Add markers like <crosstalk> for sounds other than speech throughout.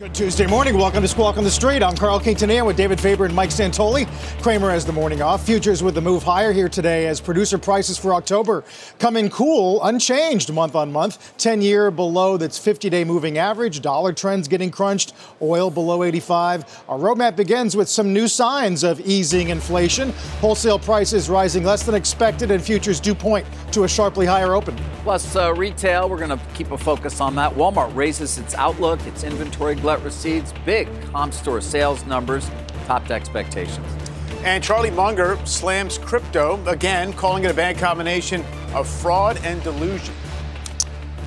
Good Tuesday morning. Welcome to Squawk on the Street. I'm Carl Quintanilla with David Faber and Mike Santoli. Cramer has the morning off. Futures with the move higher here today as producer prices for October come in cool, unchanged month on month. 10 year below that's 50 day moving average. Dollar trends getting crunched. Oil below 85. Our roadmap begins with some new signs of easing inflation. Wholesale prices rising less than expected, and futures do point to a sharply higher open. Plus, uh, retail, we're going to keep a focus on that. Walmart raises its outlook, its inventory glut receipts, big comp store sales numbers, topped expectations. And Charlie Munger slams crypto, again, calling it a bad combination of fraud and delusion.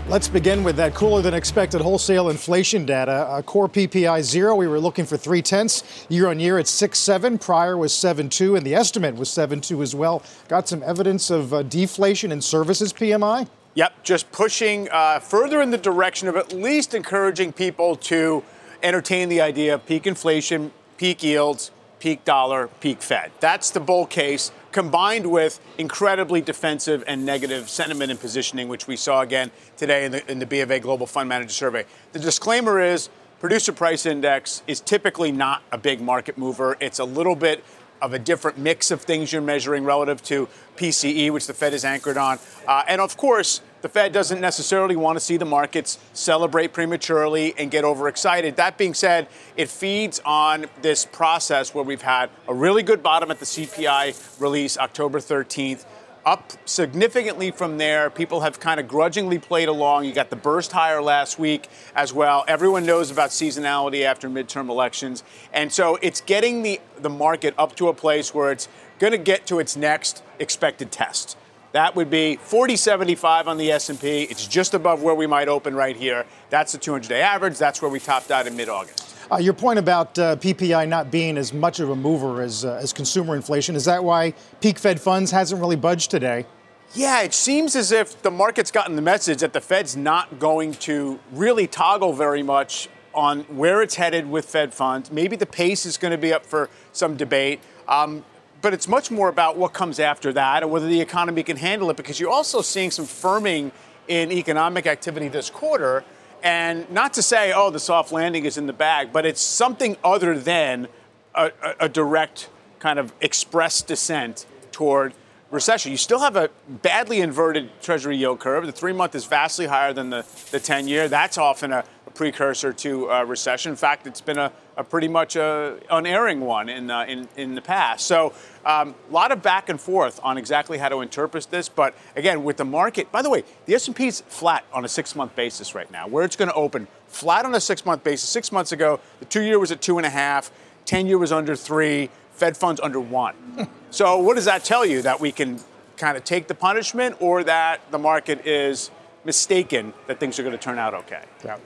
Let's begin with that cooler than expected wholesale inflation data. Uh, core PPI zero, we were looking for three tenths. Year on year, it's six seven. Prior was seven two, and the estimate was seven two as well. Got some evidence of uh, deflation in services PMI. Yep, just pushing uh, further in the direction of at least encouraging people to entertain the idea of peak inflation, peak yields, peak dollar, peak Fed. That's the bull case combined with incredibly defensive and negative sentiment and positioning, which we saw again today in the, in the B of A Global Fund Manager Survey. The disclaimer is producer price index is typically not a big market mover. It's a little bit of a different mix of things you're measuring relative to PCE, which the Fed is anchored on. Uh, and of course, the Fed doesn't necessarily want to see the markets celebrate prematurely and get overexcited. That being said, it feeds on this process where we've had a really good bottom at the CPI release October 13th up significantly from there. People have kind of grudgingly played along. You got the burst higher last week as well. Everyone knows about seasonality after midterm elections. And so it's getting the, the market up to a place where it's going to get to its next expected test. That would be 4075 on the S&P. It's just above where we might open right here. That's the 200-day average. That's where we topped out in mid-August. Uh, your point about uh, PPI not being as much of a mover as, uh, as consumer inflation, is that why peak Fed funds hasn't really budged today? Yeah, it seems as if the market's gotten the message that the Fed's not going to really toggle very much on where it's headed with Fed funds. Maybe the pace is going to be up for some debate. Um, but it's much more about what comes after that and whether the economy can handle it because you're also seeing some firming in economic activity this quarter and not to say, oh, the soft landing is in the bag, but it's something other than a, a, a direct kind of express descent toward recession. You still have a badly inverted Treasury yield curve. The three month is vastly higher than the, the 10 year. That's often a, a precursor to uh, recession. In fact, it's been a, a pretty much a unerring one in, uh, in, in the past. So a um, lot of back and forth on exactly how to interpret this. But again, with the market, by the way, the S&P is flat on a six-month basis right now. Where it's going to open, flat on a six-month basis. Six months ago, the two-year was at two and a half. Ten-year was under three. Fed funds under one. <laughs> so what does that tell you? That we can kind of take the punishment, or that the market is mistaken that things are going to turn out okay? Yeah.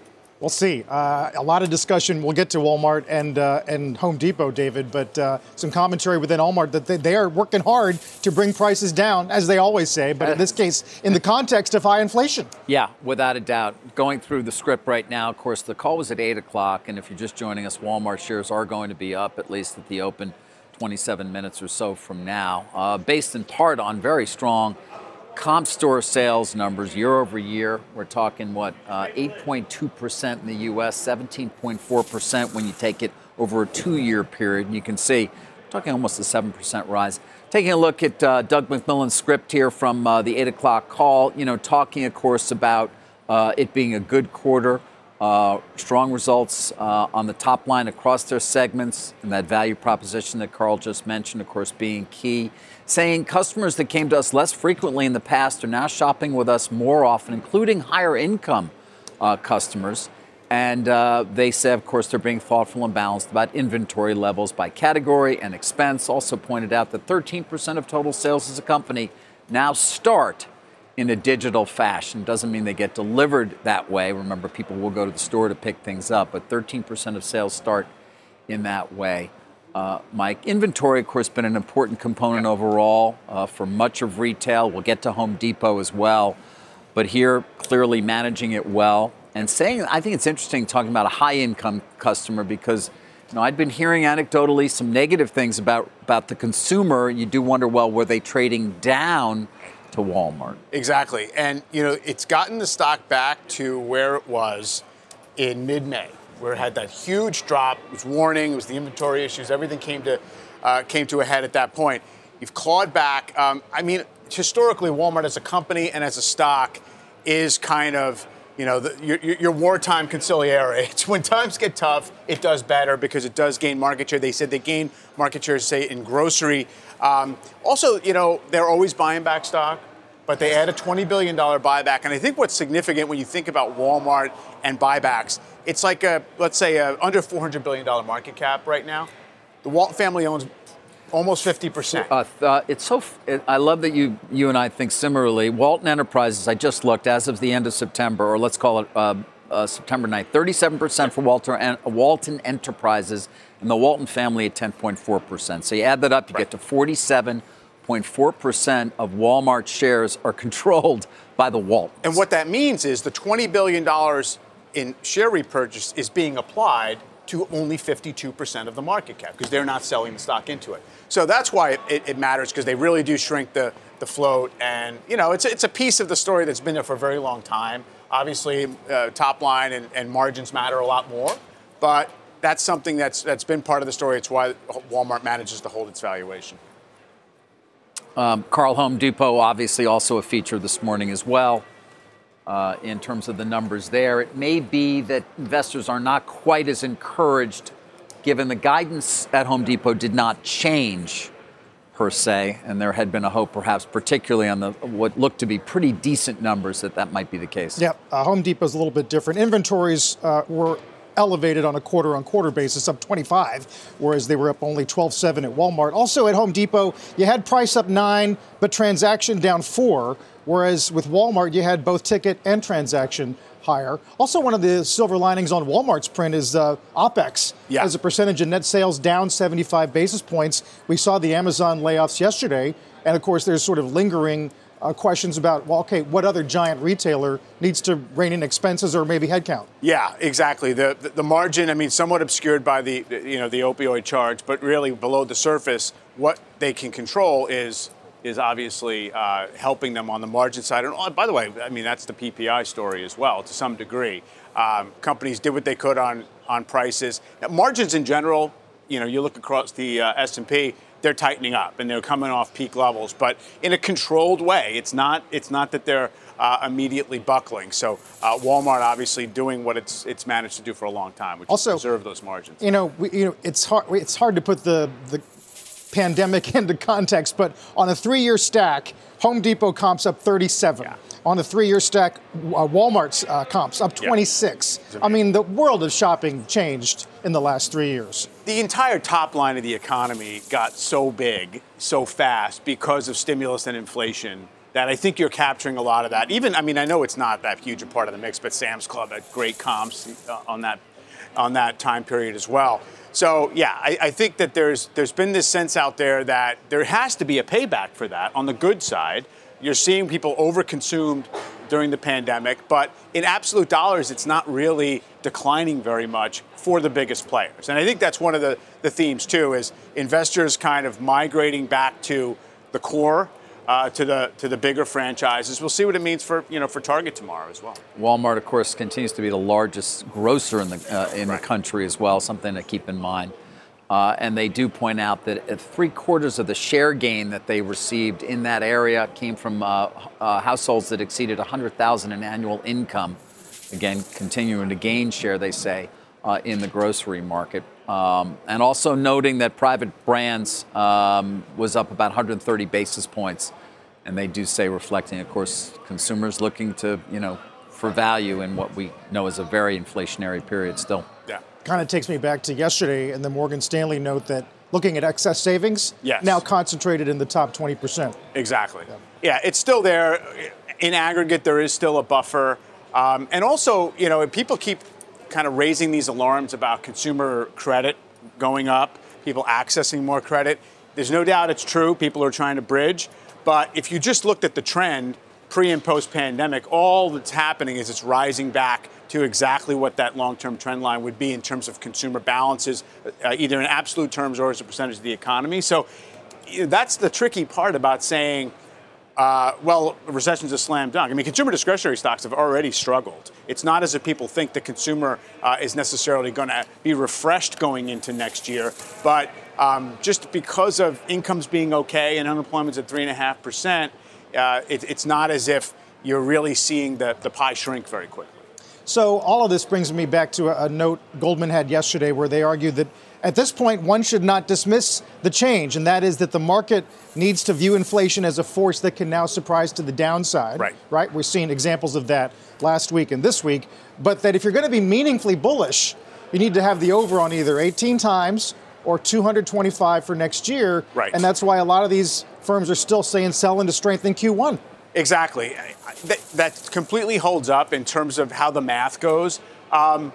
We'll see. Uh, a lot of discussion. We'll get to Walmart and uh, and Home Depot, David, but uh, some commentary within Walmart that they, they, are working hard to bring prices down, as they always say. But in this <laughs> case, in the context of high inflation. Yeah, without a doubt. Going through the script right now, of course, the call was at eight o'clock, and if you're just joining us, Walmart shares are going to be up at least at the open, 27 minutes or so from now, uh, based in part on very strong comp store sales numbers year over year. We're talking what uh, 8.2% in the U.S., 17.4% when you take it over a two-year period. And you can see, talking almost a 7% rise. Taking a look at uh, Doug McMillan's script here from uh, the 8 o'clock call, you know, talking, of course, about uh, it being a good quarter. Uh, strong results uh, on the top line across their segments, and that value proposition that Carl just mentioned, of course, being key saying customers that came to us less frequently in the past are now shopping with us more often, including higher income uh, customers. And uh, they say, of course, they're being thoughtful and balanced about inventory levels by category and expense. Also pointed out that 13% of total sales as a company now start in a digital fashion. Doesn't mean they get delivered that way. Remember, people will go to the store to pick things up, but 13% of sales start in that way. Uh, Mike, inventory, of course, been an important component overall uh, for much of retail. We'll get to Home Depot as well, but here clearly managing it well and saying. I think it's interesting talking about a high-income customer because you know I'd been hearing anecdotally some negative things about about the consumer. You do wonder, well, were they trading down? to Walmart. Exactly. And, you know, it's gotten the stock back to where it was in mid It had that huge drop. It was warning, it was the inventory issues, everything came to, uh, came to a head at that point. You've clawed back. Um, I mean, historically, Walmart as a company and as a stock is kind of you know, the, your, your, wartime consigliere. <laughs> It's when times get tough, it does better because it does gain market share. They said they gain market share, say, in grocery. Um, also, you know, they're always buying back stock, but they add a $20 billion buyback. And I think what's significant when you think about Walmart and buybacks, it's like a, let's say, a under $400 billion market cap right now. The Walton family owns almost 50%. Uh, uh, it's so, it, I love that you, you and I think similarly. Walton Enterprises, I just looked, as of the end of September, or let's call it uh, uh September 9th, 37% for Walter, Walton Enterprises and the Walton family at 10.4%. So you add that up, you right. get to 47.4% of Walmart shares are <laughs> controlled by the Waltons. And what that means is the $20 billion in share repurchase is being applied to only 52% of the market cap because they're not selling the stock into it. So that's why it, it matters because they really do shrink the, the float. And, you know, it's, it's a piece of the story that's been there for a very long time. Obviously, uh, top line and, and margins matter a lot more. But that's something that's, that's been part of the story. It's why Walmart manages to hold its valuation. Um, Carl Home Depot, obviously, also a feature this morning as well uh, in terms of the numbers there. It may be that investors are not quite as encouraged given the guidance at Home Depot did not change per se, and there had been a hope, perhaps, particularly on the what looked to be pretty decent numbers, that that might be the case. Yeah, uh, Home Depot is a little bit different. Inventories uh, were elevated on a quarter-on-quarter basis, up 25, whereas they were up only 12.7 at Walmart. Also at Home Depot, you had price up nine, but transaction down four. Whereas with Walmart, you had both ticket and transaction higher. Also, one of the silver linings on Walmart's print is uh, OPEX yeah. as a percentage of net sales down 75 basis points. We saw the Amazon layoffs yesterday. And of course, there's sort of lingering uh, questions about, well, okay, what other giant retailer needs to rein in expenses or maybe headcount? Yeah, exactly. The, the, the margin, I mean, somewhat obscured by the you know the opioid charge, but really below the surface, what they can control is is obviously uh, helping them on the margin side. And oh, by the way, I mean that's the PPI story as well to some degree. Um, companies did what they could on on prices. Now, margins in general, you know, you look across the uh, S&P, they're tightening up and they're coming off peak levels, but in a controlled way. It's not it's not that they're uh, immediately buckling. So uh, Walmart obviously doing what it's it's managed to do for a long time, which also, is preserve those margins. You know, we, you know, it's hard it's hard to put the the pandemic <laughs> into context, but on a three year stack, Home Depot comps up 37. Yeah. On a three year stack, uh, Walmart's uh, comps up 26. Yeah. I mean, the world of shopping changed in the last three years. The entire top line of the economy got so big so fast because of stimulus and inflation that I think you're capturing a lot of that. Even, I mean, I know it's not that huge a part of the mix, but Sam's Club had great comps uh, on that on that time period as well. So yeah, I, I, think that there's there's been this sense out there that there has to be a payback for that on the good side. You're seeing people overconsumed during the pandemic, but in absolute dollars, it's not really declining very much for the biggest players. And I think that's one of the, the themes too, is investors kind of migrating back to the core uh, to the to the bigger franchises. We'll see what it means for you know for Target tomorrow as well. Walmart, of course, continues to be the largest grocer in the uh, in right. the country as well. Something to keep in mind. Uh, and they do point out that three quarters of the share gain that they received in that area came from uh, uh, households that exceeded 100,000 in annual income. Again, continuing to gain share, they say, uh, in the grocery market. Um, and also noting that private brands um, was up about 130 basis points. And they do say reflecting, of course, consumers looking to, you know, for value in what we know is a very inflationary period still. Kind of takes me back to yesterday and the Morgan Stanley note that looking at excess savings, yes. now concentrated in the top 20%. Exactly. Yeah, yeah it's still there in aggregate, there is still a buffer. Um, and also, you know, people keep kind of raising these alarms about consumer credit going up, people accessing more credit. There's no doubt it's true. People are trying to bridge. But if you just looked at the trend pre and post pandemic, all that's happening is it's rising back to exactly what that long term trend line would be in terms of consumer balances, uh, either in absolute terms or as a percentage of the economy. So that's the tricky part about saying, uh, well, recession's a slam dunk. I mean, consumer discretionary stocks have already struggled. It's not as if people think the consumer uh, is necessarily going to be refreshed going into next year, but um, just because of incomes being okay and unemployment's at three and a half percent, uh, it's not as if you're really seeing the, the pie shrink very quickly. So all of this brings me back to a, a note Goldman had yesterday where they argued that at this point, one should not dismiss the change, and that is that the market needs to view inflation as a force that can now surprise to the downside. Right. Right. We're seeing examples of that last week and this week. But that if you're going to be meaningfully bullish, you need to have the over on either 18 times or 225 for next year. Right. And that's why a lot of these firms are still saying sell into strength in Q1. Exactly. That, that completely holds up in terms of how the math goes. Um,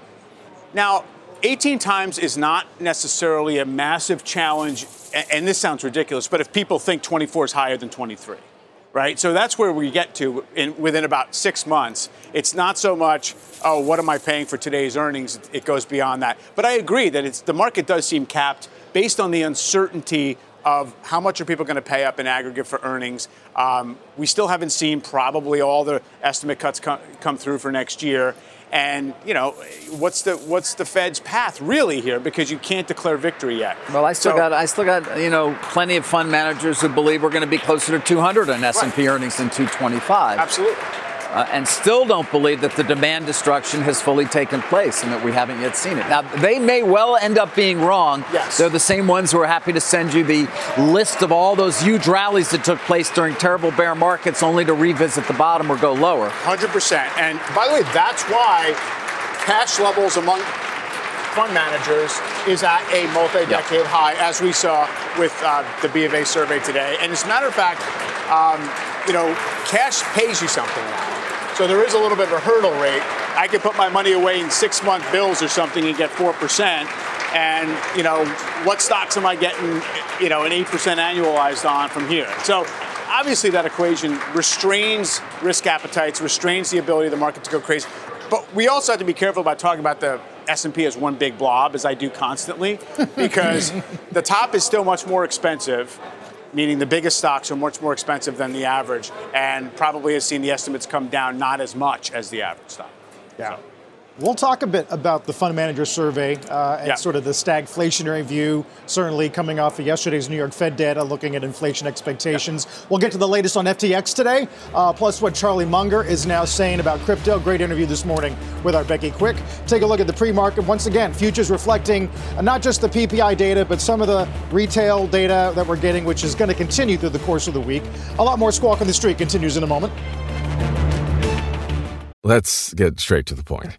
now, 18 times is not necessarily a massive challenge, and this sounds ridiculous, but if people think 24 is higher than 23, right? So that's where we get to in, within about six months. It's not so much, oh, what am I paying for today's earnings? It goes beyond that. But I agree that it's, the market does seem capped based on the uncertainty of how much are people going to pay up in aggregate for earnings. Um, we still haven't seen probably all the estimate cuts come, come through for next year. And you know, what's the what's the Fed's path really here? Because you can't declare victory yet. Well, I still so, got I still got you know plenty of fund managers who believe we're going to be closer to 200 on S&P right. earnings than 225. Absolutely uh, and still don't believe that the demand destruction has fully taken place and that we haven't yet seen it. Now, they may well end up being wrong. Yes. They're the same ones who are happy to send you the list of all those huge rallies that took place during terrible bear markets only to revisit the bottom or go lower. 100%. And by the way, that's why cash levels among fund managers is at a multi-decade yep. high, as we saw with uh, the B of A survey today. And as a matter of fact, um, you know, cash pays you something now. So there is a little bit of a hurdle rate. I could put my money away in six month bills or something and get 4%. And, you know, what stocks am I getting, you know, an 8% annualized on from here? So obviously that equation restrains risk appetites, restrains the ability of the market to go crazy. But we also have to be careful about talking about the S&P as one big blob, as I do constantly, <laughs> because the top is still much more expensive meaning the biggest stocks are much more expensive than the average, and probably has seen the estimates come down not as much as the average stock. Yeah. So. We'll talk a bit about the fund manager survey uh, and yeah. sort of the stagflationary view, certainly coming off of yesterday's New York Fed data looking at inflation expectations. Yeah. We'll get to the latest on FTX today, uh, plus what Charlie Munger is now saying about crypto. Great interview this morning with our Becky Quick. Take a look at the pre market. Once again, futures reflecting uh, not just the PPI data, but some of the retail data that we're getting, which is going to continue through the course of the week. A lot more squawk on the street continues in a moment. Let's get straight to the point.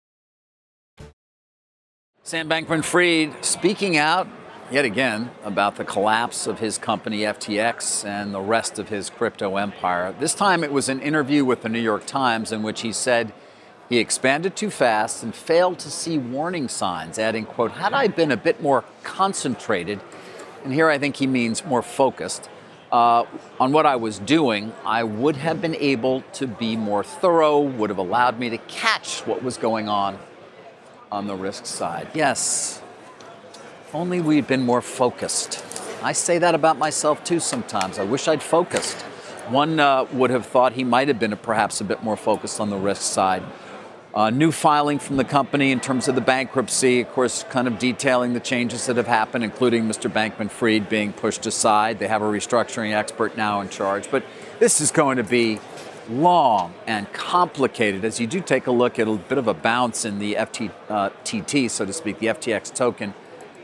Sam Bankman Fried speaking out yet again about the collapse of his company FTX and the rest of his crypto empire. This time it was an interview with the New York Times in which he said he expanded too fast and failed to see warning signs, adding, quote, had I been a bit more concentrated, and here I think he means more focused, uh, on what I was doing, I would have been able to be more thorough, would have allowed me to catch what was going on on the risk side. Yes, only we'd been more focused. I say that about myself too sometimes. I wish I'd focused. One uh, would have thought he might have been perhaps a bit more focused on the risk side. Uh, new filing from the company in terms of the bankruptcy, of course, kind of detailing the changes that have happened, including Mr. Bankman Fried being pushed aside. They have a restructuring expert now in charge. But this is going to be long and complicated as you do take a look at a bit of a bounce in the FTT, uh, so to speak, the FTX token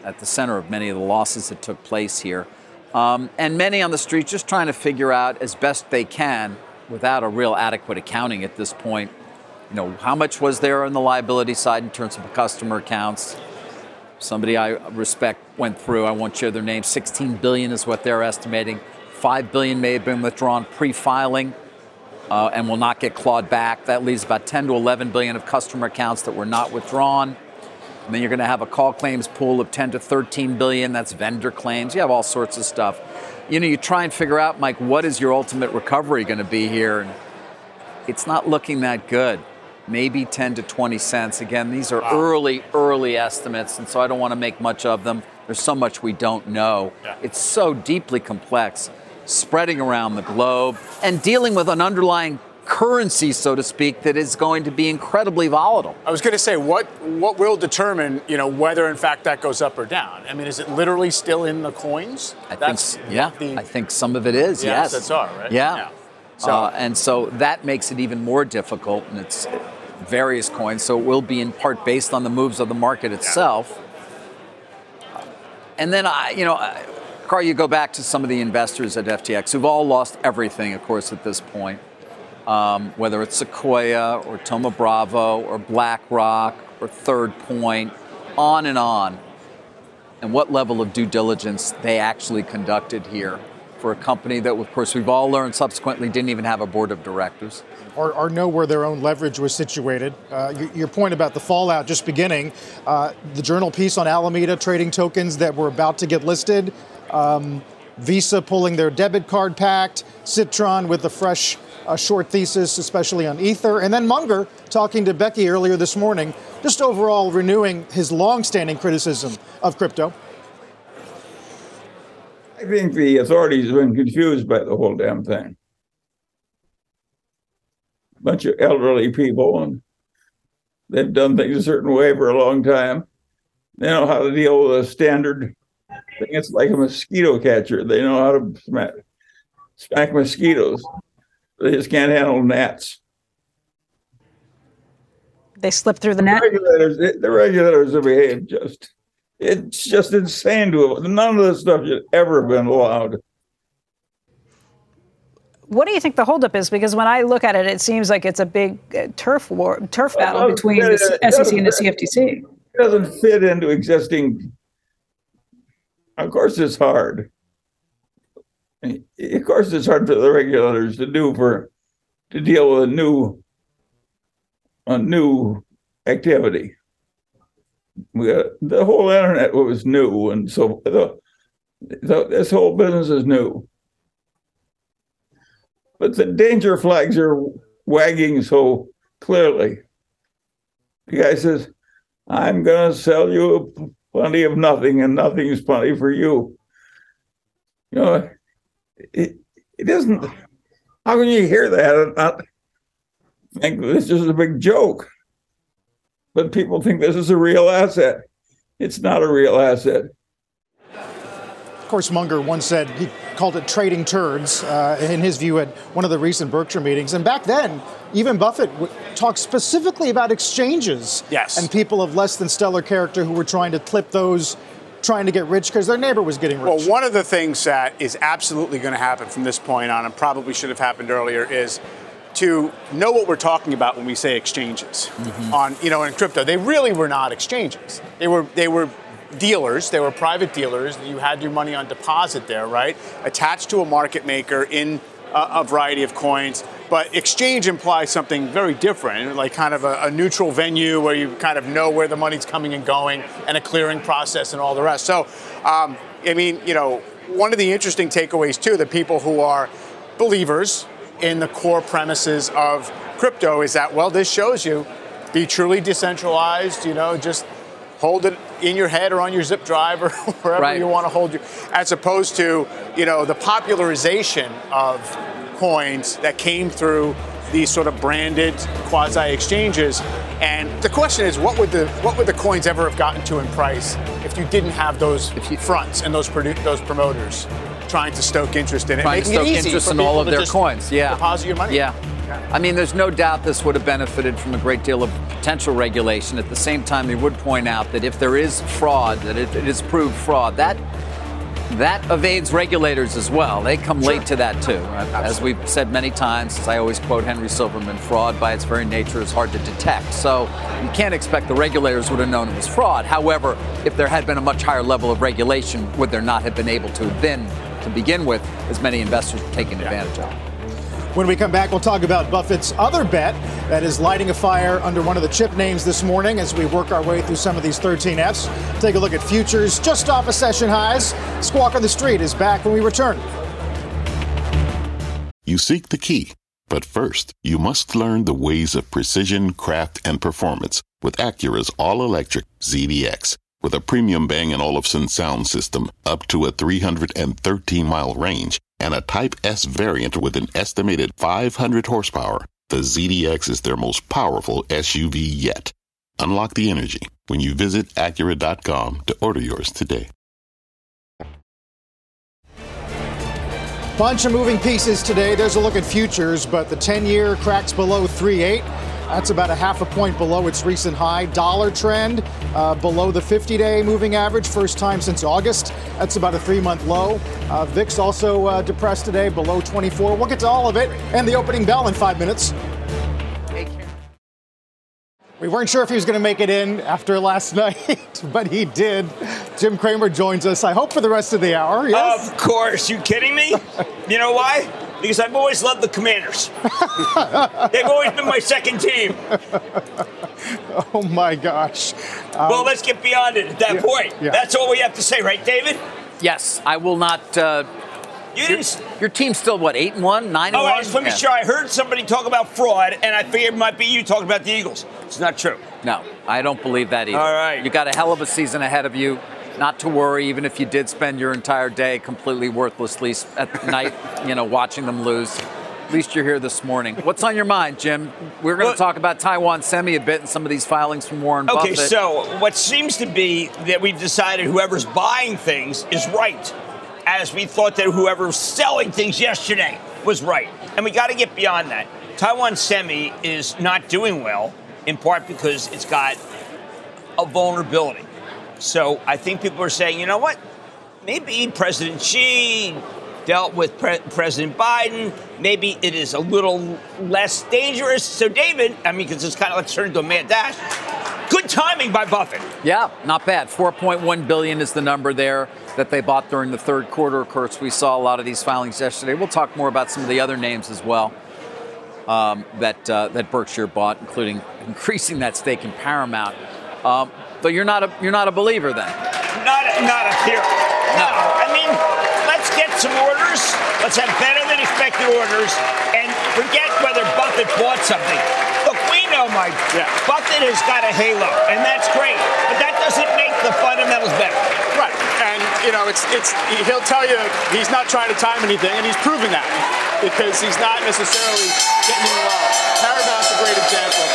at the center of many of the losses that took place here. Um, and many on the street just trying to figure out as best they can, without a real adequate accounting at this point, you know, how much was there on the liability side in terms of customer accounts? Somebody I respect went through, I won't share their name, 16 billion is what they're estimating. 5 billion may have been withdrawn pre-filing uh, and will not get clawed back. That leaves about 10 to 11 billion of customer accounts that were not withdrawn. And then you're going to have a call claims pool of 10 to 13 billion. That's vendor claims. You have all sorts of stuff. You know, you try and figure out, Mike, what is your ultimate recovery going to be here? And it's not looking that good maybe 10 to 20 cents. Again, these are wow. early, early estimates, and so I don't want to make much of them. There's so much we don't know. Yeah. It's so deeply complex, spreading around the globe, and dealing with an underlying currency, so to speak, that is going to be incredibly volatile. I was going to say, what what will determine, you know, whether in fact that goes up or down? I mean, is it literally still in the coins? I that's think, yeah, the, I think some of it is. yes, that's are right. Yeah. yeah. So, uh, and so that makes it even more difficult, and it's various coins, so it will be in part based on the moves of the market itself. Yeah. And then, I, you know, Carl, you go back to some of the investors at FTX who've all lost everything, of course, at this point. Um, whether it's Sequoia or Thoma Bravo or BlackRock or Third Point, on and on, and what level of due diligence they actually conducted here for a company that, of course, we've all learned subsequently didn't even have a board of directors. Or, or know where their own leverage was situated. Uh, your, your, point about the fallout just beginning, uh, the journal piece on Alameda trading tokens that were about to get listed, um, Visa pulling their debit card pact, Citron with the fresh uh, short thesis, especially on Ether, and then Munger talking to Becky earlier this morning, just overall renewing his long-standing criticism of crypto. I think the authorities have been confused by the whole damn thing. A bunch of elderly people, and they've done things a certain way for a long time. They know how to deal with a standard. It's like a mosquito catcher. They know how to smack, smack mosquitoes. They just can't handle gnats. They slip through the net. The regulators, the regulators have behaved just it's just insane to have. None of this stuff should ever been allowed. What do you think the holdup is? Because when I look at it, it seems like it's a big uh, turf war, turf battle between the SEC and the CFTC. It doesn't fit into existing. Of course, it's hard. Of course, it's hard for the regulators to do for to deal with a new a new activity we got, the whole internet was new, and so the, the, this whole business is new. But the danger flags are wagging so clearly. The guy says, "I'm going to sell you plenty of nothing, and nothing is plenty for you." You know, it it isn't. How can you hear that and not think this is a big joke? but people think this is a real asset. It's not a real asset. Of course, Munger once said he called it trading turds, uh, in his view, at one of the recent Berkshire meetings. And back then, even Buffett talked specifically about exchanges yes. and people of less than stellar character who were trying to clip those trying to get rich because their neighbor was getting rich. Well, one of the things that is absolutely going to happen from this point on, and probably should have happened earlier, is to know what we're talking about when we say exchanges mm-hmm. on you know in crypto they really were not exchanges they were they were dealers they were private dealers you had your money on deposit there right attached to a market maker in a, variety of coins but exchange implies something very different like kind of a, a neutral venue where you kind of know where the money's coming and going and a clearing process and all the rest. So um, i mean you know one of the interesting takeaways, too, the people who are believers in the core premises of crypto is that, well, this shows you be truly decentralized, you know, just hold it in your head or on your zip drive or <laughs> wherever right. you want to hold you, as opposed to, you know, the popularization of coins that came through these sort of branded quasi exchanges. And the question is, what would the what would the coins ever have gotten to in price if you didn't have those fronts and those produ- those promoters trying to stoke interest in it, trying to stoke interest in all of their coins? Yeah, deposit your money. Yeah. I mean, there's no doubt this would have benefited from a great deal of potential regulation. At the same time, they would point out that if there is fraud, that it, is proved fraud, that that evades regulators as well. They come sure. late to that too. Uh, as we've said many times, as I always quote Henry Silverman, fraud by its very nature is hard to detect. So you can't expect the regulators would have known it was fraud. However, if there had been a much higher level of regulation, would there not have been able to have been, to begin with, as many investors taking yeah. advantage of? When we come back, we'll talk about Buffett's other bet that is lighting a fire under one of the chip names this morning as we work our way through some of these 13 Fs. Take a look at futures just off of session highs. Squawk on the Street is back when we return. You seek the key, but first, you must learn the ways of precision, craft, and performance with Acura's all electric ZDX. With a premium Bang & Olufsen sound system up to a 313 mile range and a Type S variant with an estimated 500 horsepower, the ZDX is their most powerful SUV yet. Unlock the energy when you visit Acura.com to order yours today. Bunch of moving pieces today. There's a look at futures, but the 10 year cracks below 3.8. That's about a half a point below its recent high. Dollar trend uh, below the 50 day moving average, first time since August. That's about a three month low. Uh, VIX also uh, depressed today, below 24. We'll get to all of it and the opening bell in five minutes. We weren't sure if he was going to make it in after last <laughs> night, but he did. Jim Cramer joins us, I hope, for the rest of the hour. Yes? Of course. You kidding me? you know why? Because I've always loved the Commanders. <laughs> They've always been my second team. Oh my gosh. Um, well, let's get beyond it at that yeah, point. Yeah. That's all we have to say, right, David? Yes, I will not. Uh, you your, your, team's still what eight and one, nine and oh, one. I just want to be sure. I heard somebody talk about fraud, and I figured it might be you talking about the Eagles. It's not true. No, I don't believe that either. All right, you got a hell of a season ahead of you not to worry, even if you did spend your entire day completely worthlessly at night, you know, watching them lose. At least you're here this morning. What's on your mind, Jim? We're going to talk about Taiwan Semi a bit and some of these filings from Warren okay, Buffett. Okay, so what seems to be that we've decided whoever's buying things is right, as we thought that whoever was selling things yesterday was right. And we got to get beyond that. Taiwan Semi is not doing well, in part because it's got a vulnerability. So I think people are saying, you know what? Maybe President Xi dealt with Pre- President Biden. Maybe it is a little less dangerous. So, David, I mean, because it's kind of like turning into a mad dash. Good timing by Buffett. Yeah, not bad. 4.1 billion is the number there that they bought during the third quarter. Of course, we saw a lot of these filings yesterday. We'll talk more about some of the other names as well um, that uh, that Berkshire bought, including <laughs> increasing that stake in Paramount. Um, so you're not a you're not a believer then? Not a, not a hero. No. I mean, let's get some orders. Let's have better than expected orders, and forget whether Buffett bought something. Look, we know, Mike. Yeah. Buffett has got a halo, and that's great, but that doesn't make the fundamentals better. You know, it's it's he'll tell you he's not trying to time anything, and he's proving that because he's not necessarily getting in well. Paramount's a great example.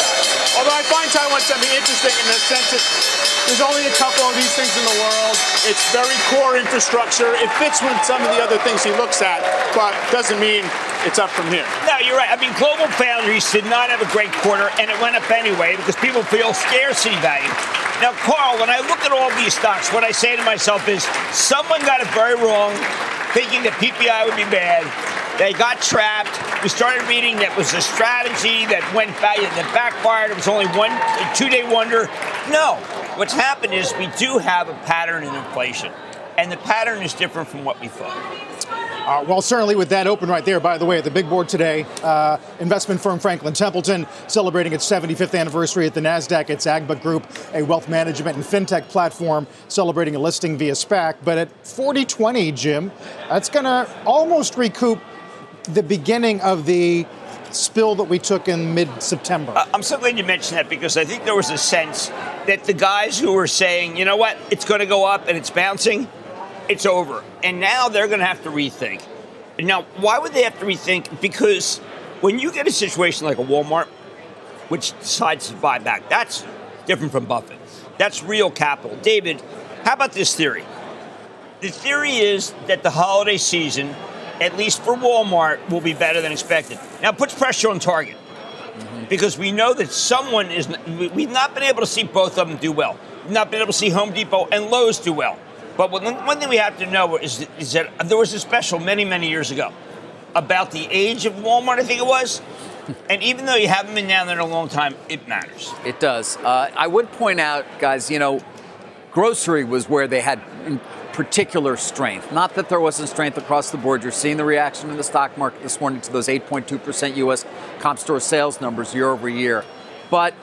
Although I find Taiwan something interesting in the sense that there's only a couple of these things in the world. It's very core infrastructure. It fits with some of the other things he looks at, but doesn't mean it's up from here. No, you're right. I mean, Global Foundries did not have a great quarter, and it went up anyway because people feel scarcity value. Now, Carl, when I look at all these stocks, what I say to myself is someone got it very wrong, thinking that PPI would be bad. They got trapped. We started reading that was a strategy that went back, that backfired. It was only one two-day wonder. No, what's happened is we do have a pattern in inflation, and the pattern is different from what we thought. Uh, well, certainly with that open right there, by the way, at the big board today, uh, investment firm Franklin Templeton celebrating its 75th anniversary at the NASDAQ. It's Agba Group, a wealth management and fintech platform celebrating a listing via SPAC. But at 4020, Jim, that's going to almost recoup the beginning of the spill that we took in mid September. Uh, I'm so glad you mentioned that because I think there was a sense that the guys who were saying, you know what, it's going to go up and it's bouncing, it's over. And now they're going to have to rethink. Now, why would they have to rethink? Because when you get a situation like a Walmart, which decides to buy back, that's different from Buffett. That's real capital. David, how about this theory? The theory is that the holiday season, at least for Walmart, will be better than expected. Now, it puts pressure on Target mm-hmm. because we know that someone is, we've not been able to see both of them do well. We've not been able to see Home Depot and Lowe's do well. But one thing we have to know is, is that there was a special many, many years ago about the age of Walmart, I think it was. <laughs> And even though you haven't been down there in a long time, it matters. It does. Uh, I would point out, guys, you know, grocery was where they had particular strength. Not that there wasn't strength across the board. You're seeing the reaction in the stock market this morning to those 8.2% U.S. comp store sales numbers year over year. But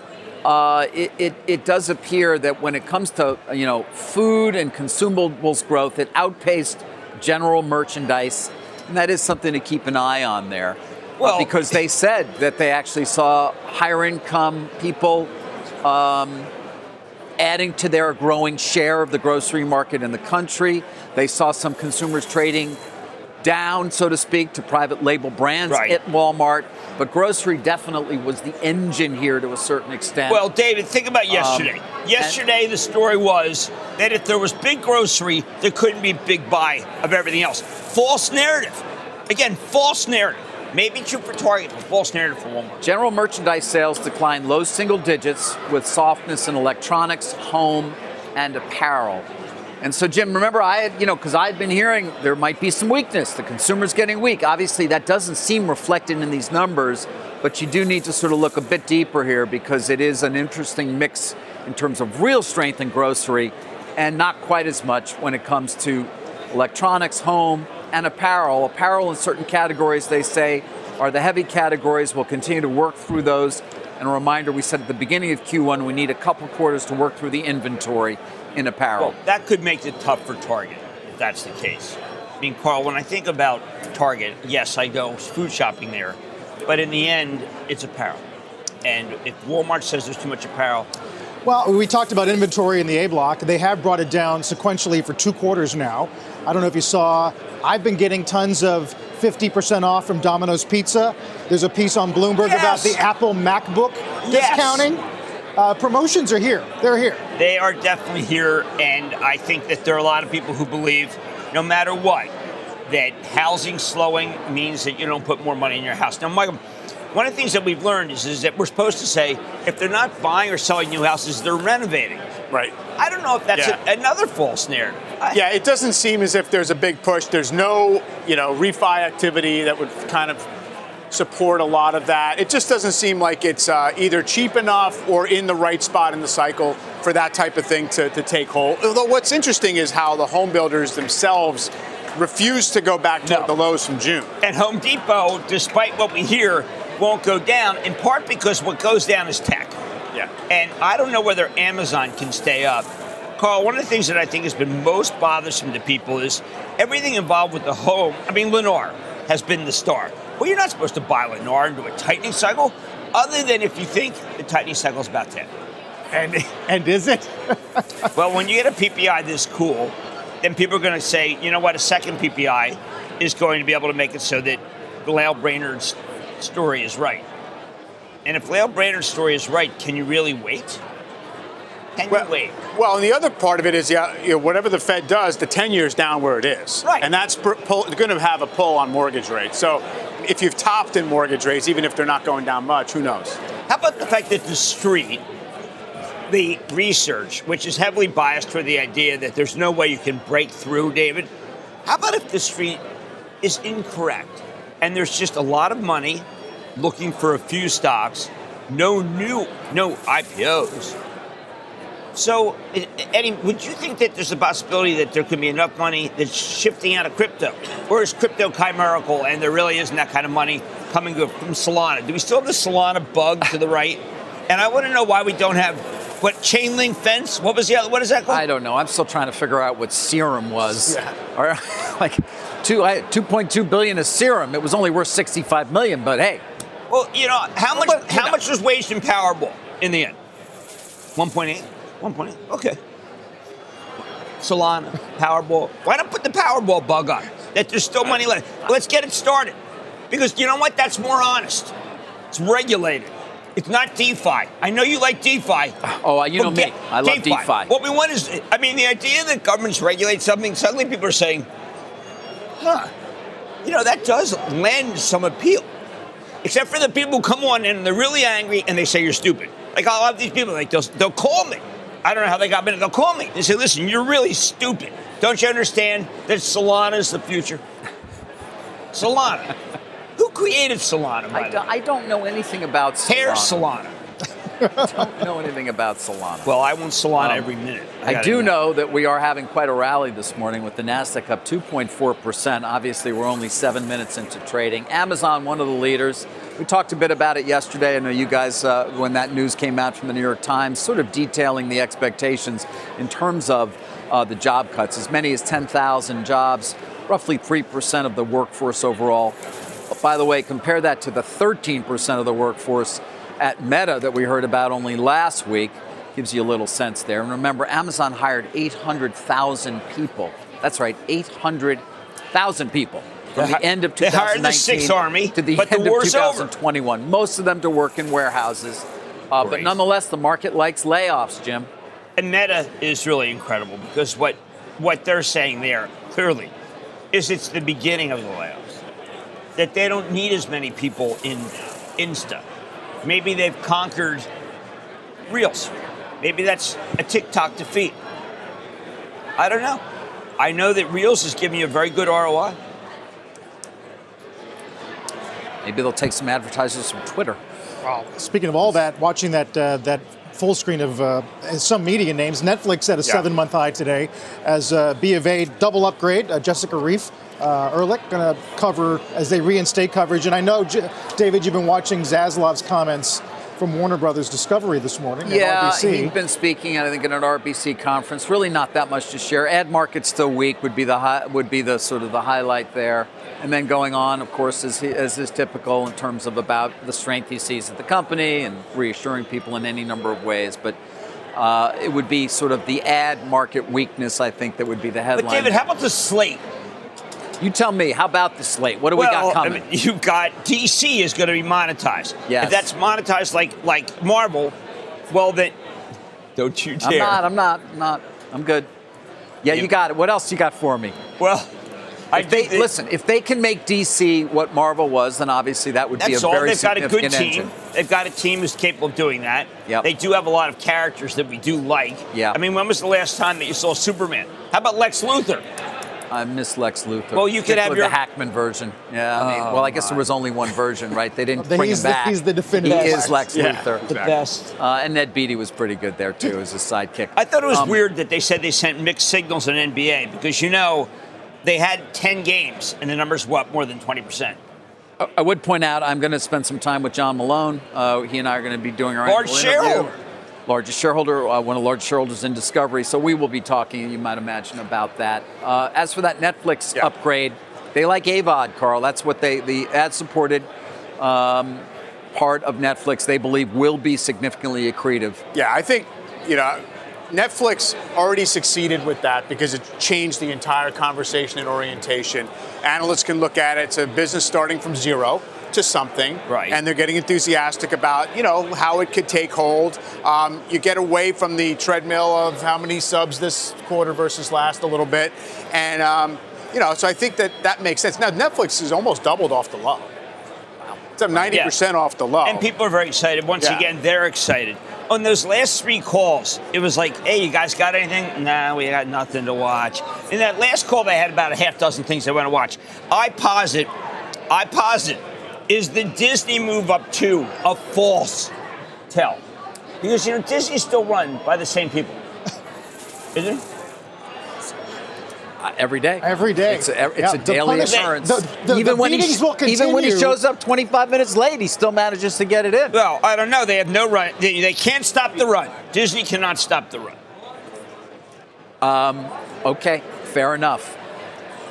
uh, it, it, it, does appear that when it comes to you know food and consumables growth, it outpaced general merchandise, and that is something to keep an eye on there. Well, uh, because they <laughs> said that they actually saw higher income people um, adding to their growing share of the grocery market in the country. They saw some consumers trading down, so to speak, to private label brands right. at Walmart. But grocery definitely was the engine here to a certain extent. Well, David, think about yesterday. Um, yesterday, the story was that if there was big grocery, there couldn't be big buy of everything else. False narrative. Again, false narrative. Maybe true for Target, but false narrative for Walmart. General merchandise sales declined low single digits with softness in electronics, home, and apparel. And so, Jim, remember, I had, you know, because I've been hearing there might be some weakness. The consumer's getting weak. Obviously, that doesn't seem reflected in these numbers, but you do need to sort of look a bit deeper here because it is an interesting mix in terms of real strength in grocery and not quite as much when it comes to electronics, home, and apparel. Apparel in certain categories, they say, are the heavy categories. We'll continue to work through those. And a reminder, we said at the beginning of Q1, we need a couple quarters to work through the inventory in apparel. Well, that could make it tough for Target if that's the case. I mean, Carl, when I think about Target, yes, I go food shopping there, but in the end, it's apparel. And if Walmart says there's too much apparel, well, we talked about inventory in the A block. They have brought it down sequentially for two quarters now. I don't know if you saw, I've been getting tons of 50% off from Domino's Pizza. There's a piece on Bloomberg yes. about the Apple MacBook yes. discounting. Uh, promotions are here. They're here. They are definitely here, and I think that there are a lot of people who believe, no matter what, that housing slowing means that you don't put more money in your house. Now, Michael, one of the things that we've learned is, is that we're supposed to say if they're not buying or selling new houses, they're renovating. Right. I don't know if that's yeah. a, another false narrative. I, yeah, it doesn't seem as if there's a big push. There's no, you know, refi activity that would kind of support a lot of that. It just doesn't seem like it's uh, either cheap enough or in the right spot in the cycle for that type of thing to, to take hold. Although what's interesting is how the home builders themselves refuse to go back to no. the lows from June. And Home Depot, despite what we hear, won't go down, in part because what goes down is tech. Yeah. And I don't know whether Amazon can stay up. Carl, one of the things that I think has been most bothersome to people is everything involved with the home. I mean, Lennar has been the star. Well, you're not supposed to buy Lennar into a tightening cycle, other than if you think the tightening cycle is about 10. And, and is it? <laughs> well, when you get a PPI this cool, then people are going to say, you know what, a second PPI is going to be able to make it so that Lael Brainard's story is right. And if Lael Brainard's story is right, can you really wait? Can well, you wait? Well, and the other part of it is, yeah, you know, whatever the Fed does, the 10 years down where it is. Right. And that's going to have a pull on mortgage rates. So if you've topped in mortgage rates, even if they're not going down much, who knows? How about the fact that the street, the research, which is heavily biased for the idea that there's no way you can break through, David, how about if the street is incorrect and there's just a lot of money looking for a few stocks, no new, no IPOs, So, eh, eh, Eddie, would you think that there's a possibility that there could be enough money that's shifting out of crypto? Or is crypto chimerical and there really isn't that kind of money coming from Solana? Do we still have the Solana bug to the right? And I want to know why we don't have what chain link fence? What was the other? What is that called? I don't know. I'm still trying to figure out what serum was. Yeah. Or <laughs> like two, 2.2 billion is serum. It was only worth 65 million, but hey. Well, you know how much? But, how know. much was waged in Powerball in the end? 1.8. 1.8. Okay. Solana, Powerball. Why not put the Powerball bug on? That there's still money left. Let's get it started. Because you know what? That's more honest. It's regulated. It's not DeFi. I know you like DeFi. Oh, you know me. I love DeFi. What we want is, I mean, the idea that governments regulate something, suddenly people are saying, huh, you know, that does lend some appeal. Except for the people who come on and they're really angry and they say you're stupid. Like I love these people, like they'll, they'll call me. I don't know how they got me. They'll call me. They say, listen, you're really stupid. Don't you understand that Solana is the future? Solana. Who created Solana? I, do, I don't know anything about Solana. Hair Solana. <laughs> don't know anything about Solana. Well, I want Solana Um, every minute. I, gotta do know that we are having quite a rally this morning with the Nasdaq up 2.4%. Obviously, we're only seven minutes into trading. Amazon, one of the leaders. We talked a bit about it yesterday. I know you guys, uh, when that news came out from the New York Times, sort of detailing the expectations in terms of uh, the job cuts. As many as 10,000 jobs, roughly 3% of the workforce overall. By the way, compare that to the 13% of the workforce at Meta that we heard about only last week. Gives you a little sense there. And remember, Amazon hired 800,000 people. That's right, 800,000 people from the end of they 2019 hired the Sixth Army, to the but the end of war's over. 2021. Most of them to work in warehouses. Uh, but nonetheless, the market likes layoffs, Jim. And Meta is really incredible because what what they're saying there clearly is it's the beginning of the layoffs. That they don't need as many people in Insta. Maybe they've conquered Reels. Maybe that's a TikTok defeat. I don't know. I know that Reels is giving you a very good ROI. Maybe they'll take some advertisers from Twitter. Well, Speaking of all that, watching that uh, that full screen of uh, some media names, Netflix at a Yeah. seven-month high today, as uh, B of A double upgrade. Uh, Jessica Reif, uh, Ehrlich going to cover as they reinstate coverage. And I know, J- David, you've been watching Zaslav's comments from Warner Brothers Discovery this morning. at Yeah, RBC. he's been speaking, I think, at an RBC conference. Really, not that much to share. Ad market still weak would be the high, would be the sort of the highlight there, and then going on, of course, as, he, as is typical in terms of about the strength he sees at the company and reassuring people in any number of ways. But uh, it would be sort of the ad market weakness, I think, that would be the headline. But David, how about the slate? You tell me, how about the slate? What do we got coming? I mean, you've got DC is going to be monetized. Yes. If that's monetized like like Marvel, well then, don't you I'm not. I'm not. I'm not. I'm good. Yeah, you got it. What else you got for me? well, I If they think listen, if they can make DC what Marvel was, then obviously that would be a That's all. very They've got a good team. engine. They've got a team who's capable of doing that. Yep. They do have a lot of characters that we do like. Yeah. I mean, when was the last time that you saw Superman? How about Lex Luthor? I miss Lex Luthor. Well, you could have your- the Hackman version. Yeah, I mean, Oh, well, I guess my. there was only one version, right? They didn't <laughs> bring he's him the- back. he's the definitive He is Lex. Lex Yeah, Luthor. The best. Uh, and Ned Beatty was pretty good there too as a sidekick. I thought it was Um, weird that they said they sent mixed signals in NBA because you know they had 10 games and the numbers were up more than 20%. I would point out I'm going to spend some time with John Malone. Uh, he and I are going to be doing our Large annual interview. shareholder. Largest shareholder, uh, one of the largest shareholders in Discovery. So we will be talking, you might imagine, about that. Uh, as for that Netflix Yeah. upgrade, they like AVOD, Carl. That's what they, the ad-supported um, part of Netflix, they believe will be significantly accretive. Yeah, I think, you know, Netflix already succeeded with that because it changed the entire conversation and orientation. Analysts can look at it, it's a business starting from zero to something. Right. And they're getting enthusiastic about, you know, how it could take hold. Um, you get away from the treadmill of how many subs this quarter versus last a little bit. And, um, you know, so I think that that makes sense. Now, Netflix is almost doubled off the low. It's up 90% off the low. And people are very excited. Once Yeah. again, they're excited. On those last three calls, it was like, hey, you guys got anything? Nah, we got nothing to watch. In that last call, they had about a half dozen things they want to watch. I posit, I posit, is the Disney move up to a false tell? Because, you know, Disney's still run by the same people. <laughs> Isn't it? Uh, every day. Every day. It's a, it's Yeah, a daily punish- occurrence. the- the- even the when he beatings will even when he shows up 25 minutes late, he still manages to get it in. Well, I don't know. They have no run. They, they can't stop the run. Disney cannot stop the run. Okay, fair enough.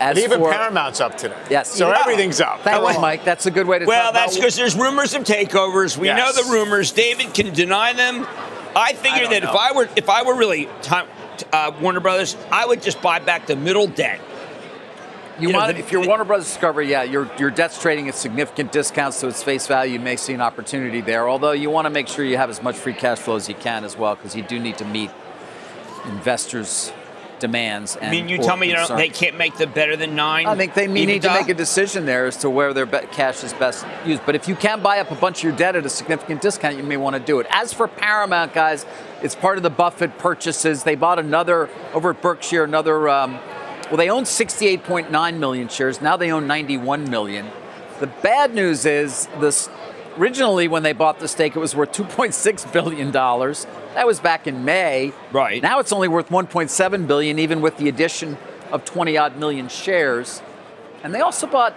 As And even for, Paramount's up today. Yes. So Yeah. everything's up. Thank Come you. Mike. That's a good way to Well, talk that's because there's rumors of takeovers. We Yes. know the rumors. David can deny them. I figure don't that know. if I were if I were really time, uh, Warner Brothers, I would just buy back the middle debt. You You know, want, the- if you're the- Warner Brothers Discovery, yeah, your your debt's trading at significant discounts to its face value. You may see an opportunity there. Although you want to make sure you have as much free cash flow as you can as well, because you do need to meet investors' demands. And I mean, you tell me you know, they can't make the better than nine. I think they may need to make a decision there as to where their be- cash is best used. But if you can buy up a bunch of your debt at a significant discount, you may want to do it. As for Paramount, guys, it's part of the Buffett purchases. They bought another over at Berkshire, another. Um, well, they own 68.9 million shares. Now they own 91 million. The bad news is this. Originally, when they bought the stake, it was worth 2.6 billion dollars. That was back in May. Right. Now it's only worth 1.7 billion, even with the addition of 20 odd million shares. And they also bought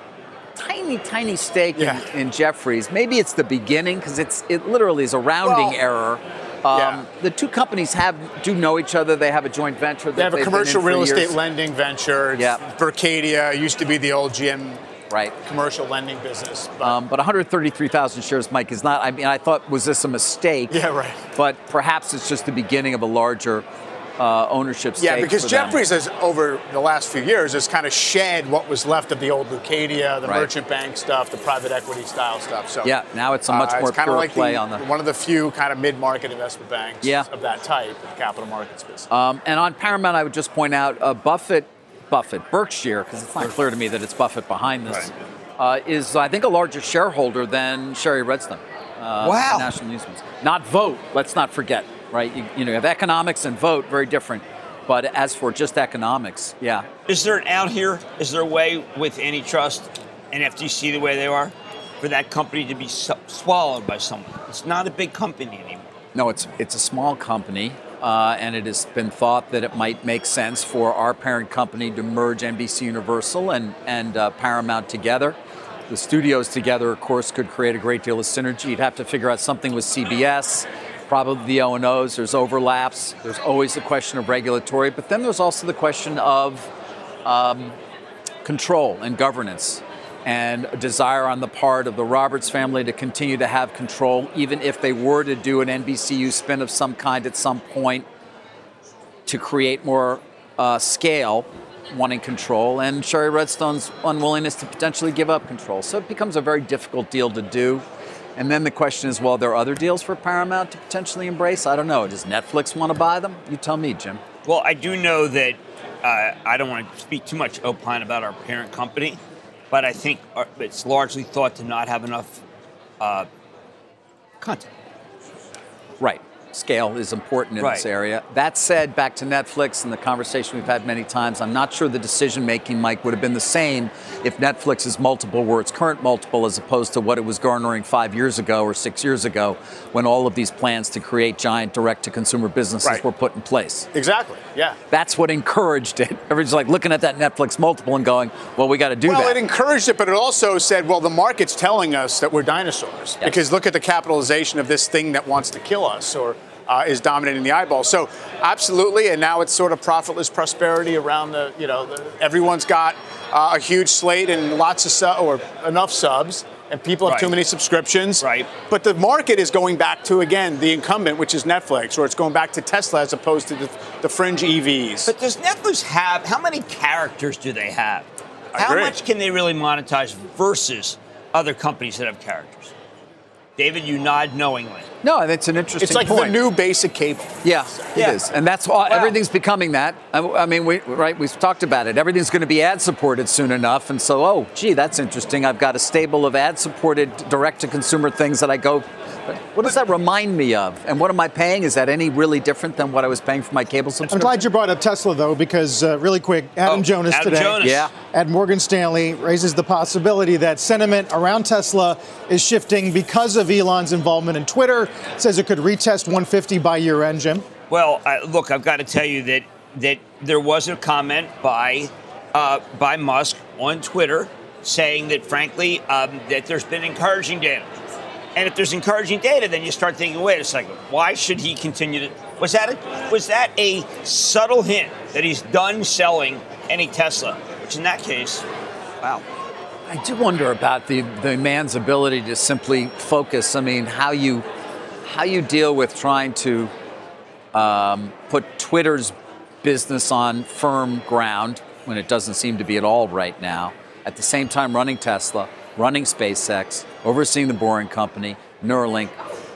tiny, tiny stake Yeah. in, in Jefferies. Maybe it's the beginning because it's it literally is a rounding Well, error. Um, yeah. The two companies have do know each other. They have a joint venture. That They have a commercial real estate lending venture. It's Yeah. Berkadia used to be the old GM Right. commercial lending business. But Um, but 133,000 shares, Mike, is not. I mean, I thought was this a mistake? Yeah, right. But perhaps it's just the beginning of a larger uh, ownership stake. yeah, because for them. Jefferies has over the last few years has kind of shed what was left of the old Leucadia, the Right. merchant bank stuff, the private equity style stuff. So Yeah, now it's a much uh, more kind pure of like play the, on the- one of the few kind of mid-market investment banks Yeah. of that type, in capital markets business. Um, and on Paramount, I would just point out uh, Buffett, Buffett, Berkshire, because it's not clear to me that it's Buffett behind this, uh, is I think a larger shareholder than Shari Redstone. Uh, Wow. National Amusements. Not vote. Let's not forget. Right. You, you know, you have economics and vote, very different. But as for just economics, yeah, Is there an out here? Is there a way with antitrust and FTC the way they are for that company to be swallowed by someone? It's not a big company anymore. No, it's it's a small company, uh, and it has been thought that it might make sense for our parent company to merge NBC Universal and and uh, Paramount together. The studios together, of course, could create a great deal of synergy. You'd have to figure out something with CBS, probably the O and O's. There's overlaps. There's always the question of regulatory, but then there's also the question of um, control and governance and a desire on the part of the Roberts family to continue to have control, even if they were to do an NBCU spin of some kind at some point to create more uh, scale, wanting control, and Shari Redstone's unwillingness to potentially give up control. So it becomes a very difficult deal to do. And then the question is, well, there are other deals for Paramount to potentially embrace? I don't know. Does Netflix want to buy them? You tell me, Jim. Well, I do know that uh, I don't want to speak too much opine about our parent company, but I think it's largely thought to not have enough uh, content. Right. Scale is important in this area. That said, back to Netflix and the conversation we've had many times, I'm not sure the decision making, Mike, would have been the same if Netflix's multiple were its current multiple as opposed to what it was garnering five years ago or six years ago when all of these plans to create giant direct to consumer businesses Right. were put in place. exactly. Yeah. That's what encouraged it. Everybody's like looking at that Netflix multiple and going, well, we got to do well, that. Well, it encouraged it, but it also said, well, the market's telling us that we're dinosaurs. Yes. Because look at the capitalization of this thing that wants to kill us or uh, is dominating the eyeball. So, absolutely. And now it's sort of profitless prosperity around the, you know, the, everyone's got uh, a huge slate and lots of sub or enough subs. And people have too many subscriptions. Right. But the market is going back to, again, the incumbent, which is Netflix, or it's going back to Tesla as opposed to the, the fringe EVs. But does Netflix have how many characters do they have? How much can they really monetize versus other companies that have characters? David, you nod knowingly. no, that's an interesting it's like point. the new basic cable. Yeah, Yeah. it is, and that's all. Everything's becoming that. I, I mean, we right? We've talked about it. Everything's going to be ad supported soon enough, and so, oh, gee, that's interesting. I've got a stable of ad supported direct to consumer things that I go. What does that remind me of? And what am I paying? Is that any really different than what I was paying for my cable subscription? I'm glad you brought up Tesla, though, because uh, really quick, Adam Oh, Jonas Adam today Jonas. Yeah. at Morgan Stanley raises the possibility that sentiment around Tesla is shifting because of Elon's involvement in Twitter. Says it could retest 150 by year end, Jim. Well, I, look, I've got to tell you that that there was a comment by uh, by Musk on Twitter saying that, frankly, um, that there's been encouraging data. And if there's encouraging data, then you start thinking, wait a second, why should he continue to? Was that a, was that a subtle hint that he's done selling any Tesla? Which in that case, wow. I do wonder about the, the man's ability to simply focus. I mean, how you how you deal with trying to um, put Twitter's business on firm ground when it doesn't seem to be at all right now. At the same time, running Tesla, running SpaceX, overseeing the Boring Company, Neuralink.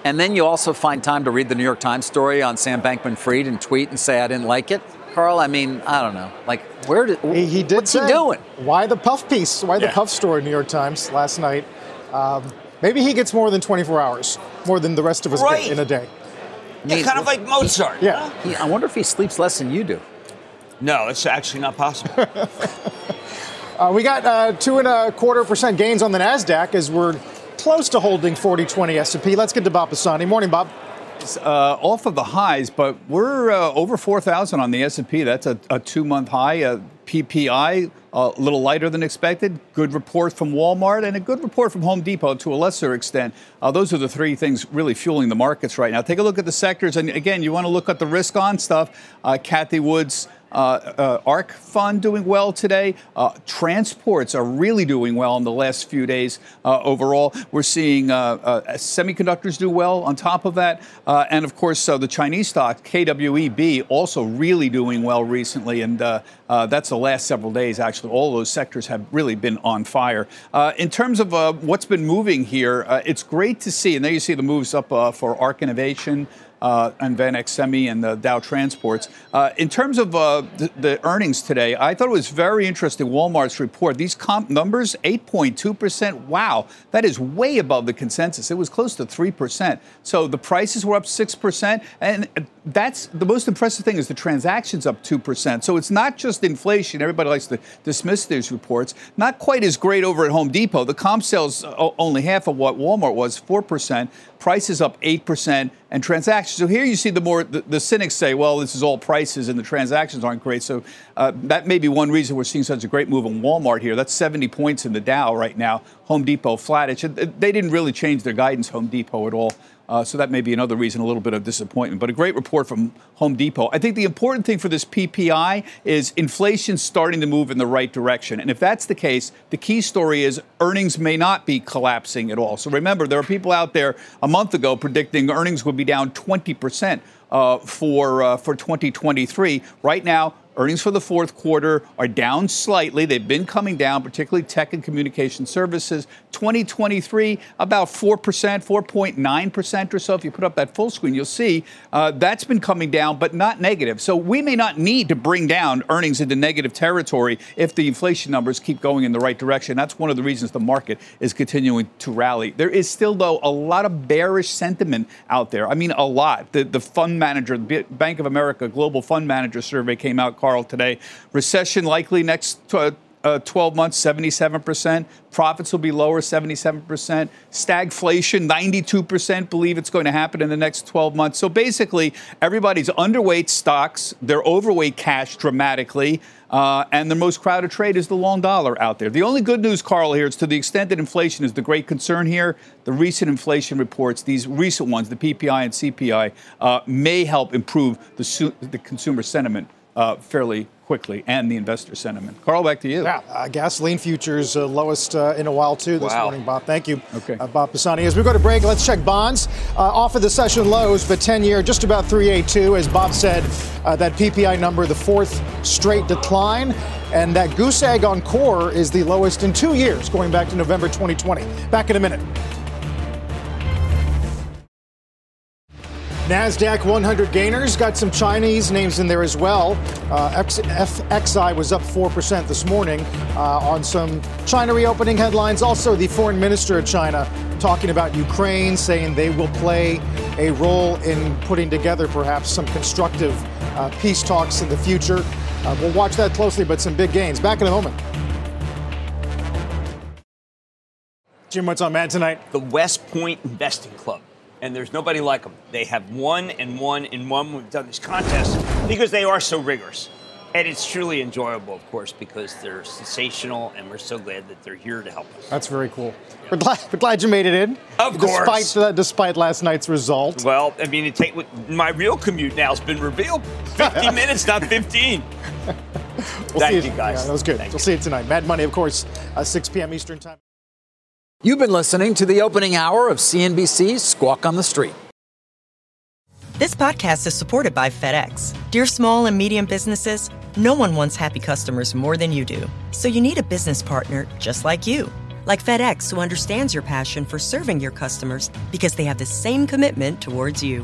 And then you also find time to read the New York Times story on Sam Bankman Fried and tweet and say, I didn't like it. Carl, I mean, I don't know. Like, where did, He, he did what's say, he doing? Why the puff piece? Why the Yeah. puff story? New York Times last night. Um, maybe he gets more than 24 hours, more than the rest of us Right. get in a day. Yeah, kind of like Mozart. Yeah. He, I wonder if he sleeps less than you do. No, it's actually not possible. <laughs> Uh, we got uh, two and a quarter percent gains on the Nasdaq as we're close to holding 4020 S&P. Let's get to Bob Pisani. Morning, Bob. uh, off of the highs, but we're uh, over 4,000 on the S&P. That's a, a two-month high. Uh, PPI a little lighter than expected. Good report from Walmart and a good report from Home Depot to a lesser extent. Uh, those are the three things really fueling the markets right now. Take a look at the sectors, and again, you want to look at the risk-on stuff. Uh, Cathie Wood's. Uh, uh, ARK Fund doing well today. Uh, transports are really doing well in the last few days uh, overall. We're seeing semiconductors do well on top of that. And of course, the Chinese stock, KWEB, also really doing well recently. And uh, that's the last several days, actually. All those sectors have really been on fire. Uh, in terms of uh, what's been moving here, uh, it's great to see. And there you see the moves up uh, for ARK Innovation uh, and Van Eck Semi and the Dow Transports. Uh, in terms of uh, the, the earnings today, I thought it was very interesting. Walmart's report. These comp numbers, 8.2%. Wow, that is way above the consensus. It was close to 3%. So the prices were up 6%. And that's the most impressive thing is the transactions up 2%. So it's not just inflation. Everybody likes to dismiss these reports. Not quite as great over at Home Depot. The comp sales uh, only half of what Walmart was, 4%. Prices up 8% and transactions. So here you see the more the, the cynics say, well, this is all prices and the transactions aren't great. So uh, that may be one reason we're seeing such a great move in Walmart here. That's 70 points in the Dow right now. Home Depot flattish. They didn't really change their guidance, Home Depot, at all. Uh, so that may be another reason, a little bit of disappointment. But a great report from Home Depot. I think the important thing for this PPI is inflation starting to move in the right direction. And if that's the case, the key story is earnings may not be collapsing at all. So remember, there are people out there a month ago predicting earnings would be down 20 percent uh, for uh, for 2023. Right now, Earnings for the fourth quarter are down slightly. They've been coming down, particularly tech and communication services. 2023, about 4%, 4.9% or so. If you put up that full screen, you'll see uh, that's been coming down, but not negative. So we may not need to bring down earnings into negative territory if the inflation numbers keep going in the right direction. That's one of the reasons the market is continuing to rally. There is still, though, a lot of bearish sentiment out there. I mean, a lot. The, the fund manager, the Bank of America Global Fund Manager Survey came out, Carl, today. Recession likely next uh, uh, 12 months, 77%. Profits will be lower, 77%. Stagflation, 92% believe it's going to happen in the next 12 months. So basically, everybody's underweight stocks. They're overweight cash dramatically. Uh, and the most crowded trade is the long dollar out there. The only good news, Carl, here is to the extent that inflation is the great concern here, the recent inflation reports, these recent ones, the PPI and CPI, uh, may help improve the, su- the consumer sentiment uh, fairly quickly and the investor sentiment. Carl, back to you. Yeah, uh, gasoline futures uh, lowest uh, in a while too this Wow. morning, Bob. Thank you, Okay. uh, Bob Pisani. As we go to break, let's check bonds uh, off of the session lows, but 10-year just about 382. As Bob said, uh, that PPI number, the fourth straight decline, and that goose egg on core is the lowest in two years, going back to November 2020. Back in a minute. NASDAQ 100 gainers got some Chinese names in there as well. Uh, FXI was up 4% this morning uh, on some China reopening headlines. Also, the foreign minister of China talking about Ukraine, saying they will play a role in putting together perhaps some constructive uh, peace talks in the future. Uh, we'll watch that closely, but some big gains. Back in a moment. Jim, what's on Mad tonight? The West Point Investing Club and there's nobody like them. They have won and won and won. We've done these contests because they are so rigorous. And it's truly enjoyable, of course, because they're sensational, and we're so glad that they're here to help us. That's very cool. Yeah. We're, glad, we're glad you made it in. Of course. Despite, uh, despite last night's result. Well, I mean, it take, my real commute now has been revealed. 50 <laughs> minutes, not 15. we'll Thank you, guys. Yeah, that was good. Thank we'll you. see you tonight. Mad Money, of course, uh, 6 p.m. Eastern Time. You've been listening to the opening hour of CNBC's Squawk on the Street. This podcast is supported by FedEx. Dear small and medium businesses, no one wants happy customers more than you do. So you need a business partner just like you. Like FedEx, who understands your passion for serving your customers because they have the same commitment towards you.